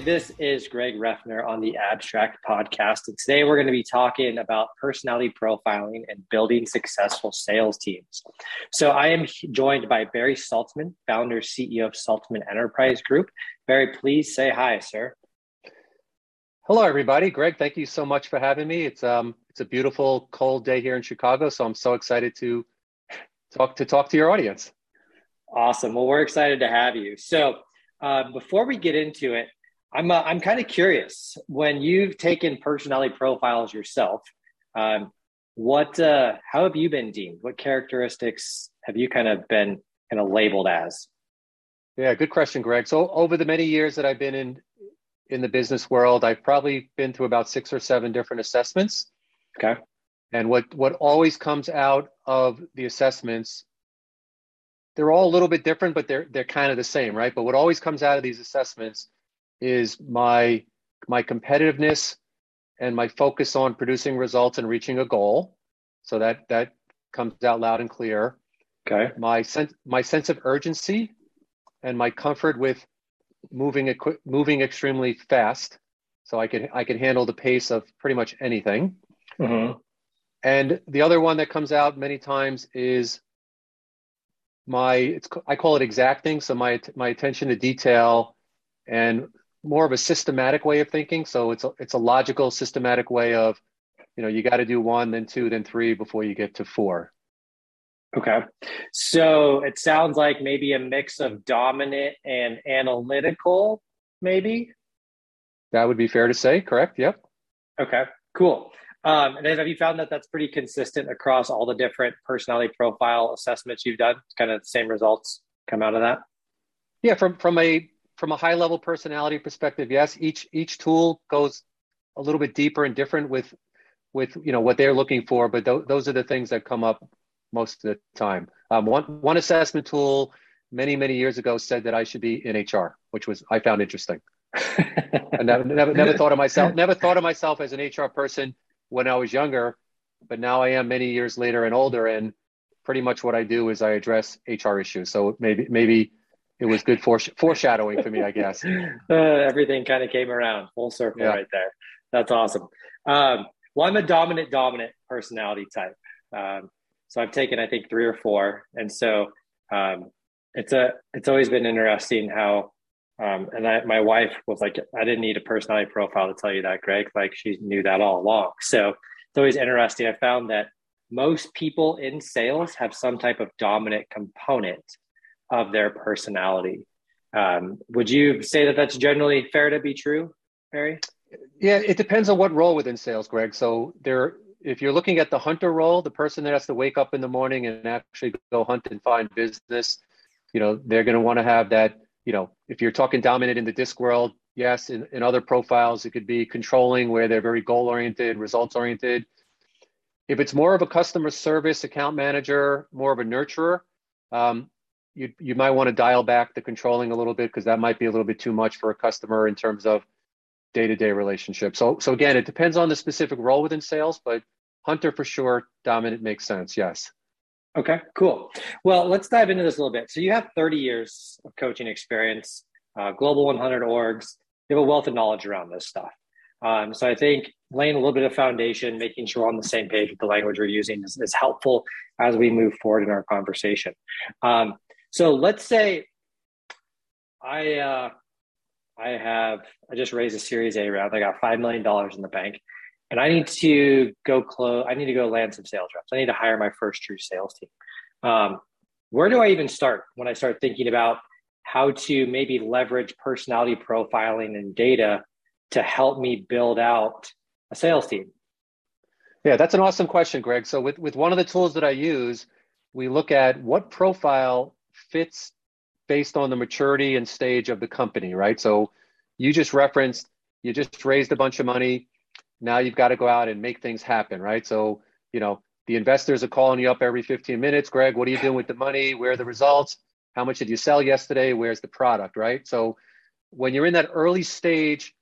This is Greg Refner on the Abstrakt Podkast. And today we're going to be talking about personality profiling and building successful sales teams. So I am joined by Barry Saltzman, founder, CEO of Saltzman Enterprise Group. Barry, please say hi, sir. Hello, everybody. Greg, thank you so much for having me. It's um, it's a beautiful, cold day here in Chicago, so I'm so excited to talk to talk to your audience. Awesome. Well, we're excited to have you. So, uh, before we get into it, I'm uh, I'm kind of curious when you've taken personality profiles yourself. Um, what uh, how have you been deemed? What characteristics have you kind of been kind of labeled as? Yeah, good question, Greg. So over the many years that I've been in in the business world, I've probably been through about six or seven different assessments. Okay. And what what always comes out of the assessments, they're all a little bit different, but they're they're kind of the same, right? But what always comes out of these assessments is my my competitiveness and my focus on producing results and reaching a goal. So that that comes out loud and clear. Okay. My sense my sense of urgency and my comfort with moving moving extremely fast, so I can I can handle the pace of pretty much anything. Mm-hmm. And the other one that comes out many times is my it's I call it exacting. So my my attention to detail and more of a systematic way of thinking. So it's a, it's a logical, systematic way of, you know, you got to do one, then two, then three before you get to four. Okay. So it sounds like maybe a mix of dominant and analytical, maybe? That would be fair to say, correct? Yep. Okay, cool. Um, and have you found that that's pretty consistent across all the different personality profile assessments you've done? Kind of the same results come out of that? Yeah, from from a from a high level personality perspective, yes, each each tool goes a little bit deeper and different with with you know what they're looking for, but th- those are the things that come up most of the time. Um, one one assessment tool many many years ago said that I should be in HR, which was I found interesting. I never, never never thought of myself never thought of myself as an HR person when I was younger, but now I am many years later and older, and pretty much what I do is I address HR issues. So maybe maybe it was good foresh- foreshadowing for me, I guess. Uh, everything kind of came around full circle yeah. right there. That's awesome. Um, well, I'm a dominant, dominant personality type. Um, so I've taken, I think, three or four, and so um, it's a, it's always been interesting how, um, and I, my wife was like, I didn't need a personality profile to tell you that, Greg. Like she knew that all along. So it's always interesting. I found that most people in sales have some type of dominant component of their personality. Um, would you say that that's generally fair to be true, Barry? Yeah, it depends on what role within sales, Greg. So there, if you're looking at the hunter role, the person that has to wake up in the morning and actually go hunt and find business, you know, they're going to want to have that. You know, if you're talking dominant in the disc world, yes. In, in other profiles, it could be controlling, where they're very goal oriented, results oriented. If it's more of a customer service account manager, more of a nurturer, um, you you might want to dial back the controlling a little bit because that might be a little bit too much for a customer in terms of day-to-day relationship. So so again, it depends on the specific role within sales, but hunter for sure, dominant makes sense. Yes. Okay, cool. Well, let's dive into this a little bit. So you have 30 years of coaching experience, uh, global 100 orgs. You have a wealth of knowledge around this stuff. Um, so I think laying a little bit of foundation, making sure we're on the same page with the language we're using is, is helpful as we move forward in our conversation. Um, so let's say I uh, I have I just raised a Series A round. I got five million dollars in the bank, and I need to go close. I need to go land some sales reps. I need to hire my first true sales team. Um, where do I even start when I start thinking about how to maybe leverage personality profiling and data to help me build out a sales team? Yeah, that's an awesome question, Greg. So with, with one of the tools that I use, we look at what profile fits based on the maturity and stage of the company, right? So you just referenced, you just raised a bunch of money. Now you've got to go out and make things happen, right? So, you know, the investors are calling you up every 15 minutes. Greg, what are you doing with the money? Where are the results? How much did you sell yesterday? Where's the product, right? So when you're in that early stage,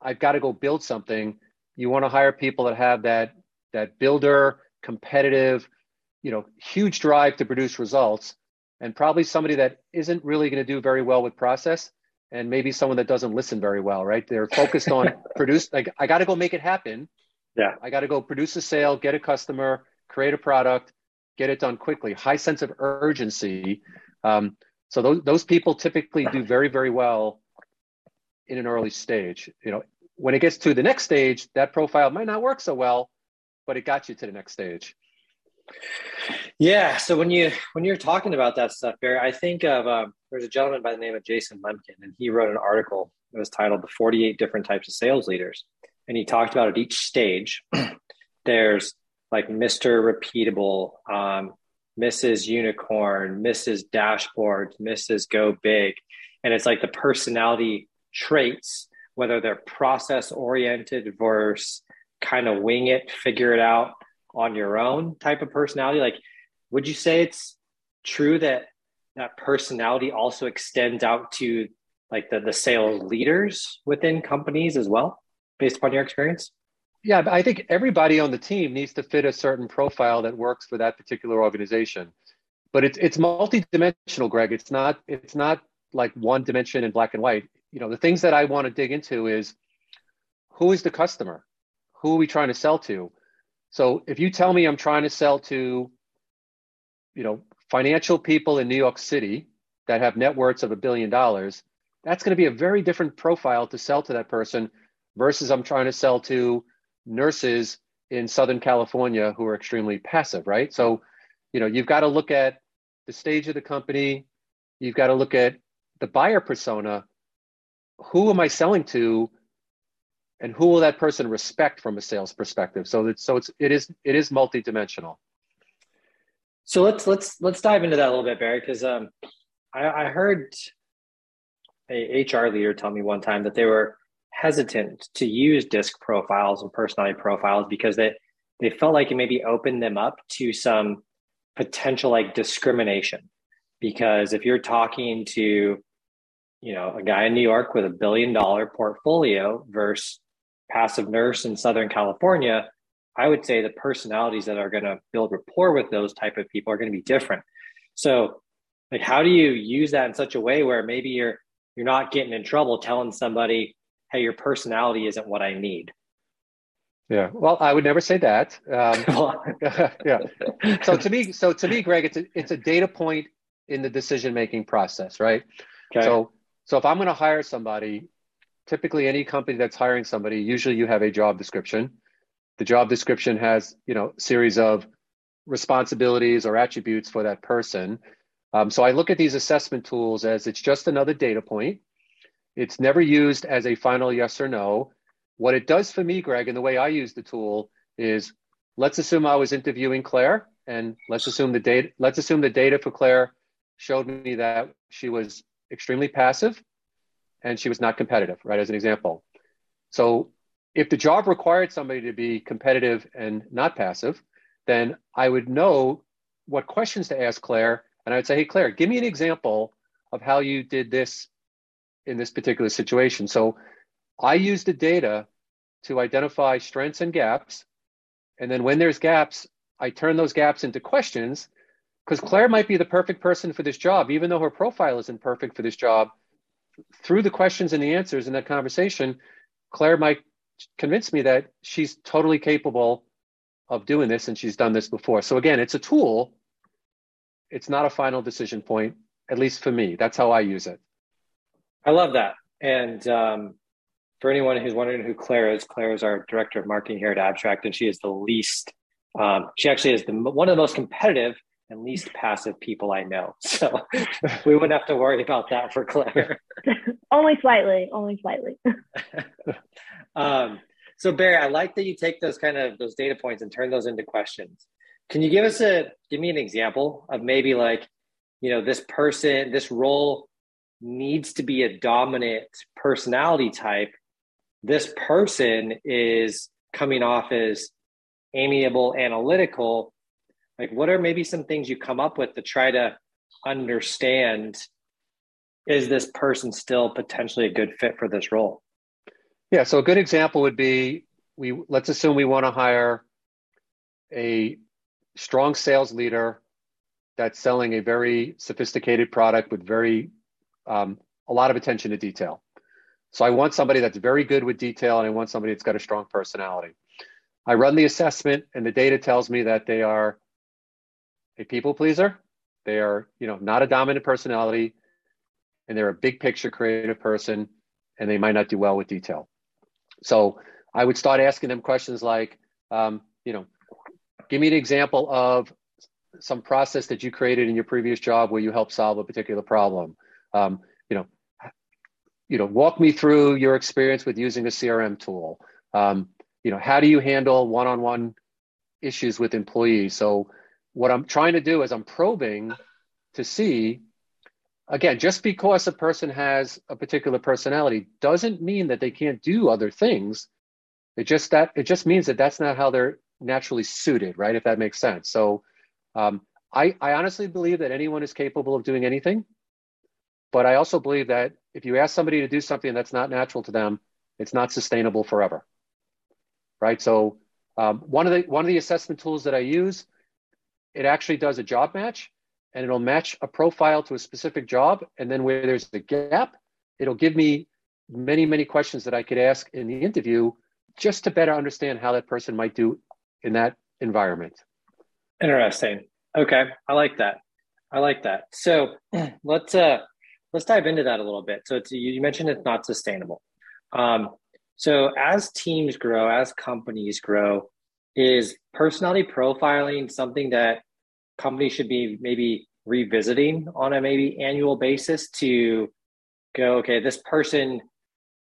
I've got to go build something. You want to hire people that have that that builder, competitive, you know, huge drive to produce results and probably somebody that isn't really going to do very well with process and maybe someone that doesn't listen very well, right? They're focused on produce. Like I got to go make it happen. Yeah. I got to go produce a sale, get a customer, create a product, get it done quickly. High sense of urgency. Um, so those those people typically do very very well in an early stage. You know, when it gets to the next stage, that profile might not work so well, but it got you to the next stage. Yeah. So when you when you're talking about that stuff, Barry, I think of um, there's a gentleman by the name of Jason Lemkin, and he wrote an article. It was titled "The 48 Different Types of Sales Leaders," and he talked about at each stage, there's like Mr. Repeatable, um, Mrs. Unicorn, Mrs. Dashboard, Mrs. Go Big, and it's like the personality traits, whether they're process oriented versus kind of wing it, figure it out on your own type of personality. Like, would you say it's true that that personality also extends out to like the, the sales leaders within companies as well, based upon your experience? Yeah, I think everybody on the team needs to fit a certain profile that works for that particular organization. But it's it's multidimensional, Greg. It's not it's not like one dimension in black and white. You know, the things that I want to dig into is who is the customer? Who are we trying to sell to? So if you tell me I'm trying to sell to, you know, financial people in New York City that have net worths of a billion dollars, that's going to be a very different profile to sell to that person versus I'm trying to sell to nurses in Southern California who are extremely passive, right? So, you know, you've got to look at the stage of the company, you've got to look at the buyer persona. Who am I selling to and who will that person respect from a sales perspective so that so it's it is it is multidimensional so let's let's let's dive into that a little bit barry because um, I, I heard a hr leader tell me one time that they were hesitant to use disc profiles and personality profiles because they they felt like it maybe opened them up to some potential like discrimination. Because if you're talking to you know a guy in new york with a billion dollar portfolio versus passive nurse in Southern California, I would say the personalities that are going to build rapport with those type of people are going to be different. So, like, how do you use that in such a way where maybe you're you're not getting in trouble telling somebody, "Hey, your personality isn't what I need." Yeah, well, I would never say that. Um, yeah. So to me, so to me, Greg, it's a it's a data point in the decision making process, right? Okay. So so if I'm going to hire somebody, typically any company that's hiring somebody, usually you have a job description. The job description has, you know, series of responsibilities or attributes for that person. Um, so I look at these assessment tools as it's just another data point. It's never used as a final yes or no. What it does for me, Greg, and the way I use the tool is let's assume I was interviewing Claire and let's assume the data let's assume the data for Claire showed me that she was extremely passive and she was not competitive, right? As an example. So if the job required somebody to be competitive and not passive, then I would know what questions to ask Claire. And I would say, hey, Claire, give me an example of how you did this in this particular situation. So I use the data to identify strengths and gaps. And then when there's gaps, I turn those gaps into questions because Claire might be the perfect person for this job, even though her profile isn't perfect for this job through the questions and the answers in that conversation, Claire might convince me that she's totally capable of doing this and she's done this before. So again, it's a tool. It's not a final decision point, at least for me. That's how I use it. I love that. And um, for anyone who's wondering who Claire is, Claire is our director of marketing here at Abstrakt, and she is the least. Um, she actually is the one of the most competitive and least passive people I know. So we wouldn't have to worry about that for Claire. only slightly, only slightly. um, so Barry, I like that you take those kind of those data points and turn those into questions. Can you give us a give me an example of maybe like, you know, this person, this role needs to be a dominant personality type. This person is coming off as amiable, analytical, like what are maybe some things you come up with to try to understand is this person still potentially a good fit for this role yeah so a good example would be we let's assume we want to hire a strong sales leader that's selling a very sophisticated product with very um, a lot of attention to detail. So I want somebody that's very good with detail and I want somebody that's got a strong personality. I run the assessment and the data tells me that they are a people pleaser. They are, you know, not a dominant personality and they're a big picture creative person and they might not do well with detail. So I would start asking them questions like, um, you know, give me an example of some process that you created in your previous job where you helped solve a particular problem. Um, you know, you know, walk me through your experience with using a CRM tool. Um, you know, how do you handle one-on-one issues with employees? So what I'm trying to do is I'm probing to see again, just because a person has a particular personality doesn't mean that they can't do other things. It just that it just means that that's not how they're naturally suited, right? If that makes sense. So, um, I I honestly believe that anyone is capable of doing anything, but I also believe that if you ask somebody to do something that's not natural to them, it's not sustainable forever, right? So, um, one of the one of the assessment tools that I use, it actually does a job match and it'll match a profile to a specific job. And then where there's a gap, it'll give me many, many questions that I could ask in the interview just to better understand how that person might do in that environment. Interesting. Okay. I like that. I like that. So let's uh let's dive into that a little bit. So you mentioned it's not sustainable. Um, so as teams grow, as companies grow, is personality profiling something that companies should be maybe revisiting on a maybe annual basis to go, okay, this person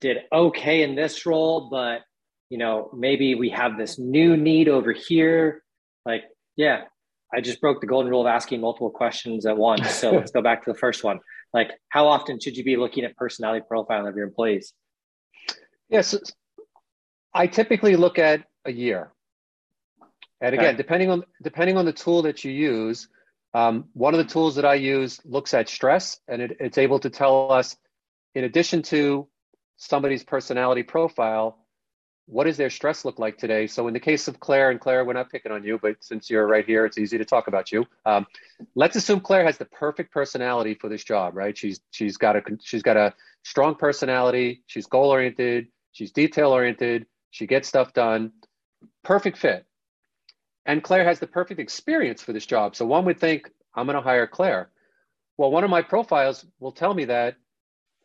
did okay in this role, but you know, maybe we have this new need over here. Like, yeah, I just broke the golden rule of asking multiple questions at once. So let's go back to the first one. Like, how often should you be looking at personality profiling of your employees? Yes, I typically look at a year. And again, okay. depending on depending on the tool that you use, um, one of the tools that I use looks at stress, and it, it's able to tell us, in addition to somebody's personality profile, what does their stress look like today? So in the case of Claire, and Claire, we're not picking on you, but since you're right here, it's easy to talk about you. Um, let's assume Claire has the perfect personality for this job, right? She's she's got a she's got a strong personality. She's goal oriented. She's detail oriented. She gets stuff done. Perfect fit. And Claire has the perfect experience for this job. So one would think, I'm going to hire Claire. Well, one of my profiles will tell me that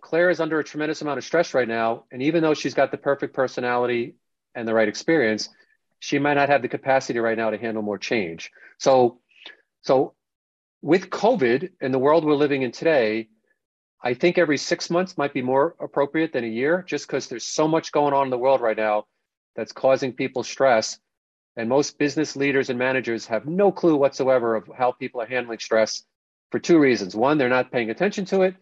Claire is under a tremendous amount of stress right now. And even though she's got the perfect personality and the right experience, she might not have the capacity right now to handle more change. So, so with COVID and the world we're living in today, I think every six months might be more appropriate than a year, just because there's so much going on in the world right now that's causing people stress and most business leaders and managers have no clue whatsoever of how people are handling stress for two reasons. One, they're not paying attention to it.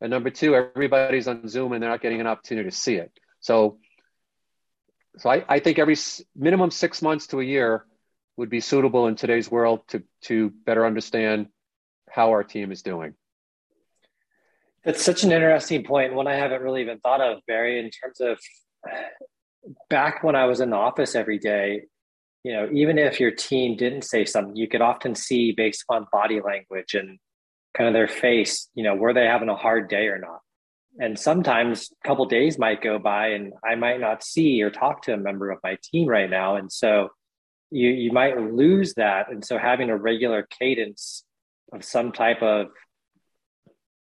And number two, everybody's on Zoom and they're not getting an opportunity to see it. So, so I, I think every minimum six months to a year would be suitable in today's world to, to better understand how our team is doing. That's such an interesting point. one I haven't really even thought of, Barry, in terms of back when I was in the office every day, you know, even if your team didn't say something, you could often see based on body language and kind of their face, you know, were they having a hard day or not? And sometimes a couple days might go by and I might not see or talk to a member of my team right now. And so you you might lose that. And so having a regular cadence of some type of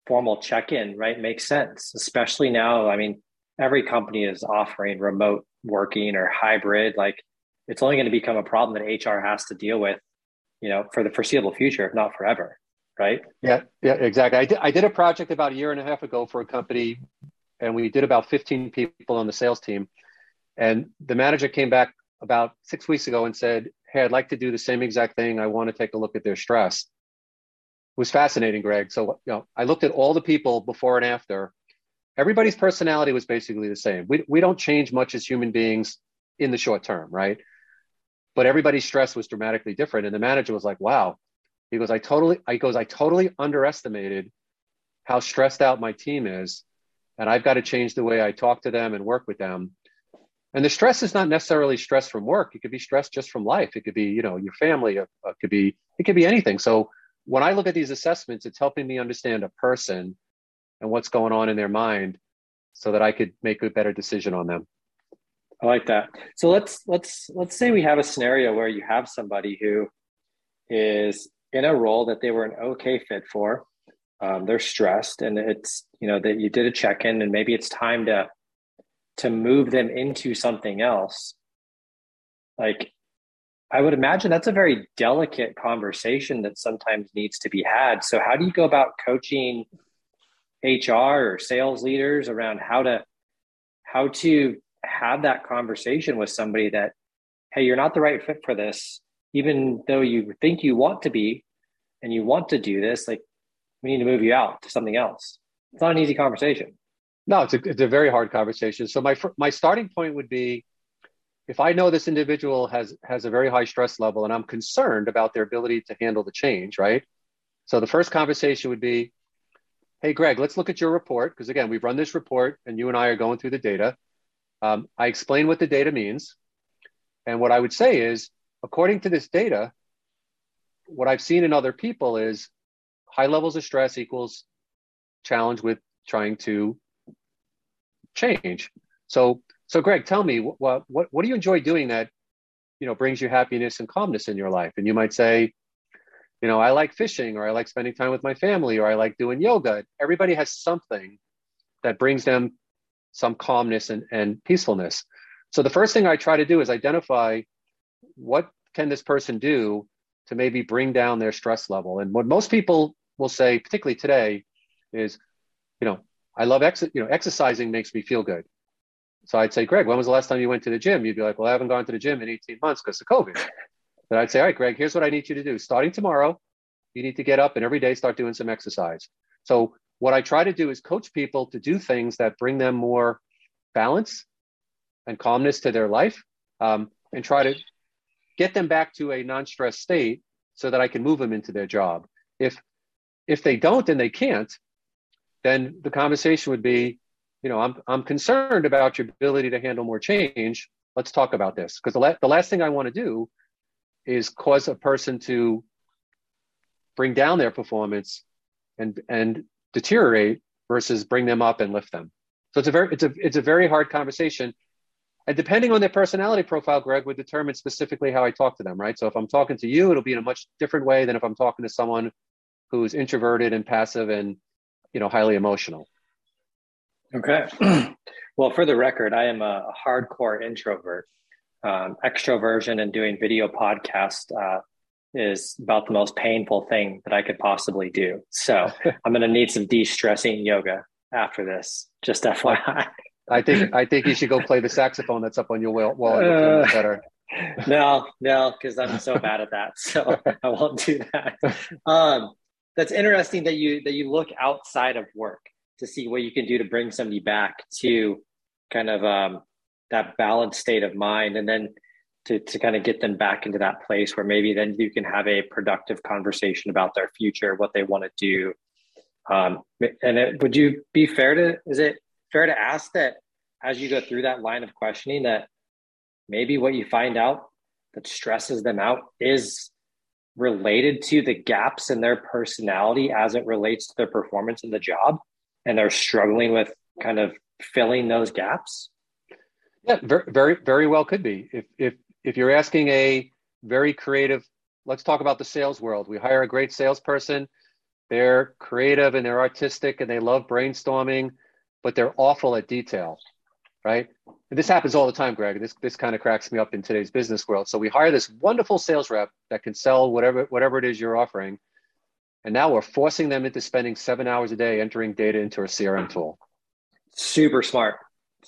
formal check-in, right, makes sense, especially now. I mean, every company is offering remote working or hybrid. Like it's only going to become a problem that HR has to deal with, you know, for the foreseeable future, if not forever. Right. Yeah. Yeah, exactly. I did, I did a project about a year and a half ago for a company and we did about 15 people on the sales team. And the manager came back about six weeks ago and said, Hey, I'd like to do the same exact thing. I want to take a look at their stress. It was fascinating, Greg. So, you know, I looked at all the people before and after. Everybody's personality was basically the same. We, we don't change much as human beings in the short term, right? But everybody's stress was dramatically different. And the manager was like, wow. He goes, I totally, I goes, I totally underestimated how stressed out my team is. And I've got to change the way I talk to them and work with them. And the stress is not necessarily stress from work. It could be stress just from life. It could be, you know, your family. It could be, it could be anything. So when I look at these assessments, it's helping me understand a person and what's going on in their mind so that I could make a better decision on them. I like that. So let's let's let's say we have a scenario where you have somebody who is in a role that they were an okay fit for. Um, they're stressed, and it's you know that you did a check in, and maybe it's time to to move them into something else. Like, I would imagine that's a very delicate conversation that sometimes needs to be had. So, how do you go about coaching HR or sales leaders around how to how to have that conversation with somebody that, hey, you're not the right fit for this, even though you think you want to be and you want to do this, like we need to move you out to something else. It's not an easy conversation. No, it's a, it's a very hard conversation. So my my starting point would be if I know this individual has has a very high stress level and I'm concerned about their ability to handle the change, right? So the first conversation would be, hey Greg, let's look at your report because again we've run this report and you and I are going through the data. Um, I explain what the data means. And what I would say is, according to this data, what I've seen in other people is high levels of stress equals challenge with trying to change. So, so Greg, tell me what, what, what do you enjoy doing that, you know, brings you happiness and calmness in your life? And you might say, you know, I like fishing or I like spending time with my family or I like doing yoga. Everybody has something that brings them some calmness and, and peacefulness. So the first thing I try to do is identify what can this person do to maybe bring down their stress level. And what most people will say, particularly today, is, you know, I love ex- you know, exercising makes me feel good. So I'd say, Greg, when was the last time you went to the gym? You'd be like, well, I haven't gone to the gym in 18 months because of COVID. Then I'd say, all right, Greg, here's what I need you to do. Starting tomorrow, you need to get up and every day start doing some exercise. So what I try to do is coach people to do things that bring them more balance and calmness to their life um, and try to get them back to a non-stress state so that I can move them into their job. If if they don't and they can't, then the conversation would be, you know, I'm I'm concerned about your ability to handle more change. Let's talk about this because the, la- the last thing I want to do is cause a person to bring down their performance and and deteriorate versus bring them up and lift them. So it's a very it's a it's a very hard conversation. And depending on their personality profile, Greg would determine specifically how I talk to them, right? So if I'm talking to you, it'll be in a much different way than if I'm talking to someone who's introverted and passive and you know highly emotional. Okay. well, for the record, I am a, hardcore introvert. Um, extroversion and doing video podcast uh, is about the most painful thing that I could possibly do. So I'm going to need some de-stressing yoga after this. Just FYI. I think I think you should go play the saxophone that's up on your wall. wall uh, better. no, no, because I'm so bad at that. So I won't do that. Um, that's interesting that you that you look outside of work to see what you can do to bring somebody back to kind of um, that balanced state of mind, and then to, to kind of get them back into that place where maybe then you can have a productive conversation about their future, what they want to do. Um, and it, would you be fair to, is it fair to ask that as you go through that line of questioning that maybe what you find out that stresses them out is related to the gaps in their personality as it relates to their performance in the job and they're struggling with kind of filling those gaps yeah very very very well could be if if if you're asking a very creative, let's talk about the sales world. We hire a great salesperson. They're creative and they're artistic and they love brainstorming, but they're awful at detail, right? And this happens all the time, Greg. This this kind of cracks me up in today's business world. So we hire this wonderful sales rep that can sell whatever whatever it is you're offering, and now we're forcing them into spending seven hours a day entering data into a CRM tool. Super smart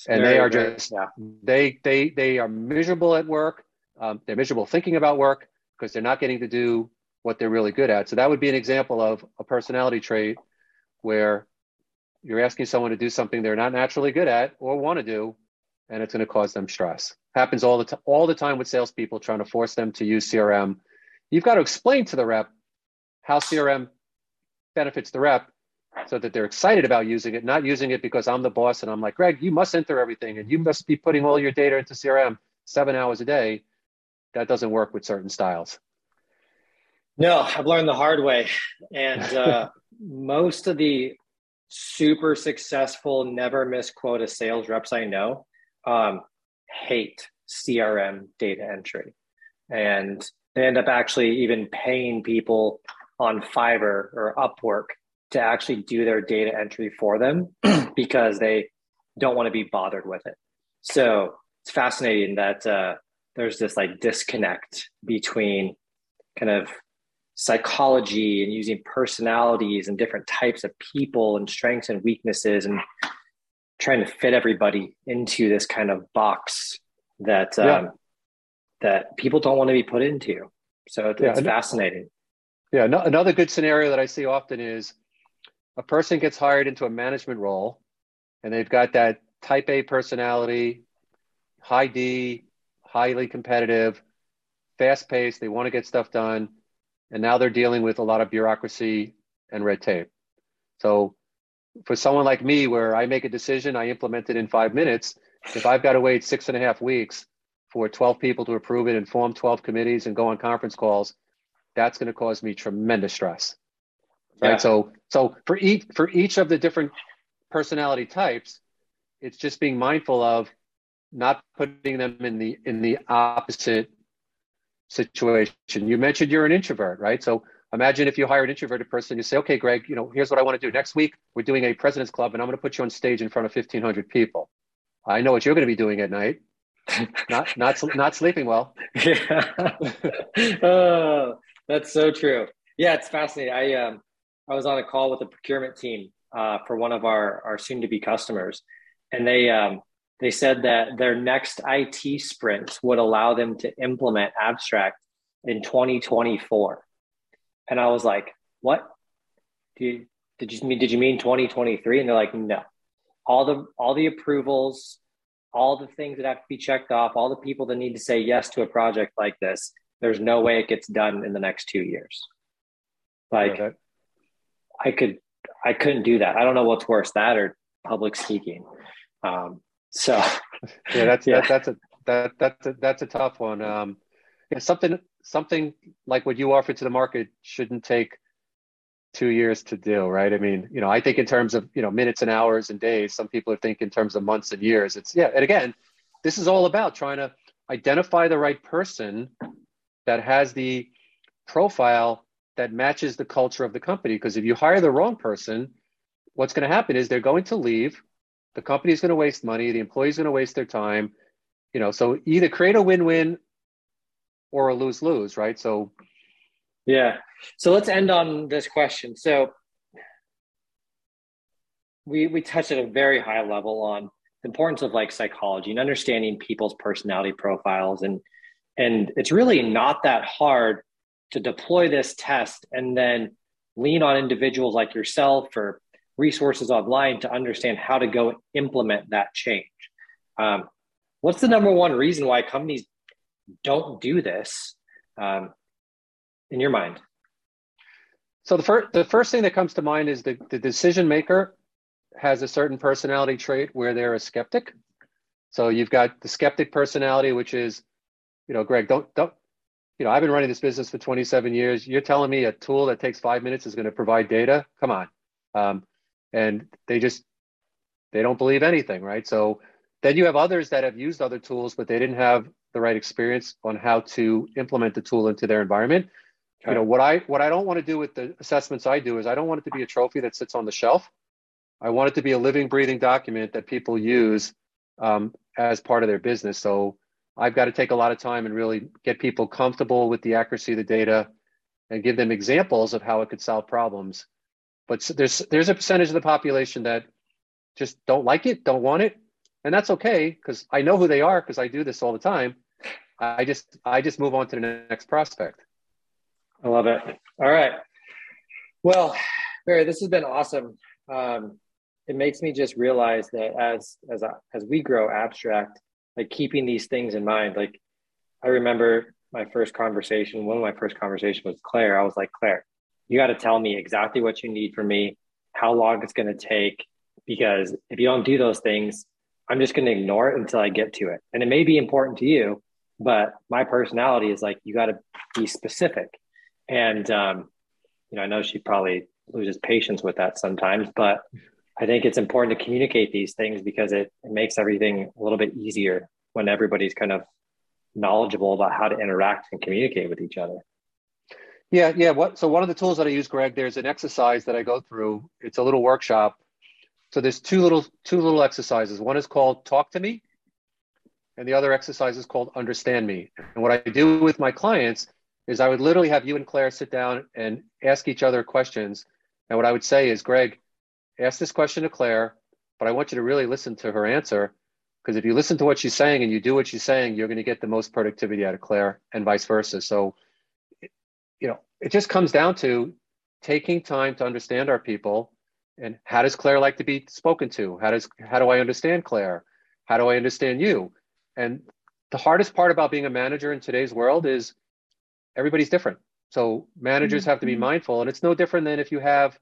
and very, they are just yeah. they they they are miserable at work. Um, they're miserable thinking about work because they're not getting to do what they're really good at. So that would be an example of a personality trait where you're asking someone to do something they're not naturally good at or want to do, and it's going to cause them stress. Happens all the time, all the time with salespeople trying to force them to use CRM. You've got to explain to the rep how CRM benefits the rep so that they're excited about using it, not using it because I'm the boss and I'm like, Greg, you must enter everything and you must be putting all your data into CRM seven hours a day. That doesn't work with certain styles. No, I've learned the hard way. And uh, most of the super successful, never misquote a sales reps I know um, hate CRM data entry. And they end up actually even paying people on Fiverr or Upwork to actually do their data entry for them because they don't want to be bothered with it. So it's fascinating that uh, there's this like disconnect between kind of psychology and using personalities and different types of people and strengths and weaknesses and trying to fit everybody into this kind of box that um, yeah. that people don't want to be put into. So it's yeah, fascinating. Yeah, no, another good scenario that I see often is a person gets hired into a management role, and they've got that Type A personality, high D, highly competitive, fast paced. They want to get stuff done, and now they're dealing with a lot of bureaucracy and red tape. So for someone like me, where I make a decision, I implement it in five minutes. If I've got to wait six and a half weeks for 12 people to approve it and form 12 committees and go on conference calls, that's going to cause me tremendous stress. Right. Yeah. So, so for each for each of the different personality types, it's just being mindful of not putting them in the in the opposite situation. You mentioned you're an introvert, right? So imagine if you hire an introverted person, you say, okay, Greg, you know, here's what I want to do. Next week, we're doing a president's club and I'm going to put you on stage in front of 1500 people. I know what you're going to be doing at night. not, not, not sleeping well. Yeah. oh, that's so true. Yeah. It's fascinating. I, um, I was on a call with the procurement team, uh, for one of our, our soon to be customers. And they, um, they said that their next IT sprint would allow them to implement Abstrakt in 2024 and I was like, what? You, did you mean, did you mean 2023? And they're like, no, all the, all the approvals, all the things that have to be checked off, all the people that need to say yes to a project like this, there's no way it gets done in the next two years. Like. I could, I couldn't do that. I don't know what's worse, that or public speaking. Um, so yeah, that's, yeah. That, that's a, that, that's a, that's a tough one. Um, yeah, something something like what you offer to the market shouldn't take two years to do, right? I mean, you know, I think in terms of, you know, minutes and hours and days, some people are thinking in terms of months and years. It's, yeah. And again, this is all about trying to identify the right person that has the profile that matches the culture of the company. Because if you hire the wrong person, what's going to happen is they're going to leave. The company is going to waste money. The employee is going to waste their time. You know, so either create a win-win or a lose lose, right? So, yeah. So let's end on this question. So, we we touched at a very high level on the importance of like psychology and understanding people's personality profiles, and and it's really not that hard to deploy this test and then lean on individuals like yourself or resources online to understand how to go implement that change. Um, what's the number one reason why companies don't do this um, in your mind? So the first the first thing that comes to mind is the, the decision maker has a certain personality trait where they're a skeptic. So you've got the skeptic personality, which is, you know, Greg, don't don't you know, I've been running this business for 27 years. You're telling me a tool that takes five minutes is going to provide data? Come on. Um, and they just they don't believe anything, right? So then you have others that have used other tools, but they didn't have the right experience on how to implement the tool into their environment. Okay. You know what I what I don't want to do with the assessments I do is I don't want it to be a trophy that sits on the shelf. I want it to be a living, breathing document that people use um, as part of their business. So I've got to take a lot of time and really get people comfortable with the accuracy of the data and give them examples of how it could solve problems. But there's there's a percentage of the population that just don't like it, don't want it, and that's okay because I know who they are because I do this all the time. I just I just move on to the next prospect. I love it. All right. Well, Barry, this has been awesome. Um, it makes me just realize that as as as we grow Abstrakt, like keeping these things in mind. Like I remember my first conversation. One of my first conversations with Claire. I was like, Claire, you got to tell me exactly what you need from me, how long it's going to take, because if you don't do those things, I'm just going to ignore it until I get to it. And it may be important to you, but my personality is like, you got to be specific. And, um, you know, I know she probably loses patience with that sometimes, but I think it's important to communicate these things because it, it makes everything a little bit easier when everybody's kind of knowledgeable about how to interact and communicate with each other. Yeah, yeah. What so one of the tools that I use, Greg, there's an exercise that I go through. It's a little workshop. So there's two little two little exercises. One is called talk to me, and the other exercise is called understand me. And what I do with my clients is I would literally have you and Claire sit down and ask each other questions. And what I would say is, Greg, ask this question to Claire, but I want you to really listen to her answer. Because if you listen to what she's saying and you do what she's saying, you're going to get the most productivity out of Claire and vice versa. So, you know, it just comes down to taking time to understand our people and how does Claire like to be spoken to? How does how do I understand Claire? How do I understand you? And the hardest part about being a manager in today's world is everybody's different. So managers have to be mm-hmm. mindful, and it's no different than if you have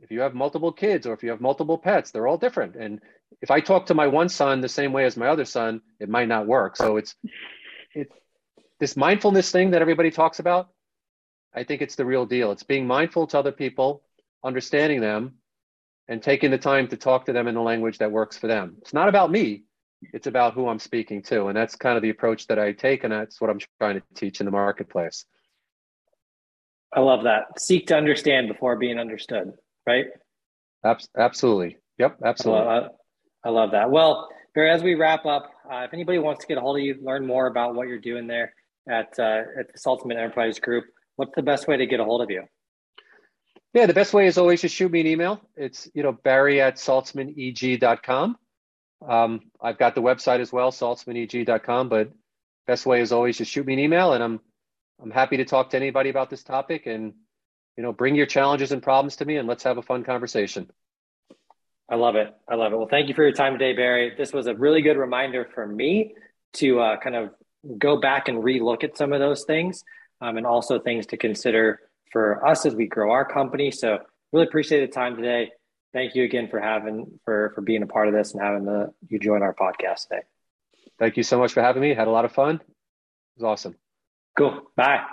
if you have multiple kids or if you have multiple pets. They're all different. And if I talk to my one son the same way as my other son, it might not work. So it's it this mindfulness thing that everybody talks about. I think it's the real deal. It's being mindful to other people, understanding them, and taking the time to talk to them in the language that works for them. It's not about me it's about who I'm speaking to. And that's kind of the approach that I take. And that's what I'm trying to teach in the marketplace. I love that. Seek to understand before being understood, right? absolutely. Yep, absolutely. I love, I love, that. Well, Barry, as we wrap up, uh, if anybody wants to get a hold of you, learn more about what you're doing there at, uh, at the Saltzman Enterprise Group, what's the best way to get a hold of you? Yeah, the best way is always to shoot me an email. It's, you know, barry at saltzmaneg.com. Um, I've got the website as well, saltzmaneg.com. But best way is always just shoot me an email, and I'm I'm happy to talk to anybody about this topic. And you know, bring your challenges and problems to me, and let's have a fun conversation. I love it. I love it. Well, thank you for your time today, Barry. This was a really good reminder for me to uh, kind of go back and relook at some of those things, um, and also things to consider for us as we grow our company. So, really appreciate the time today thank you again for having for for being a part of this and having the you join our podcast today. Thank you so much for having me. Had a lot of fun. It was awesome. Cool. Bye.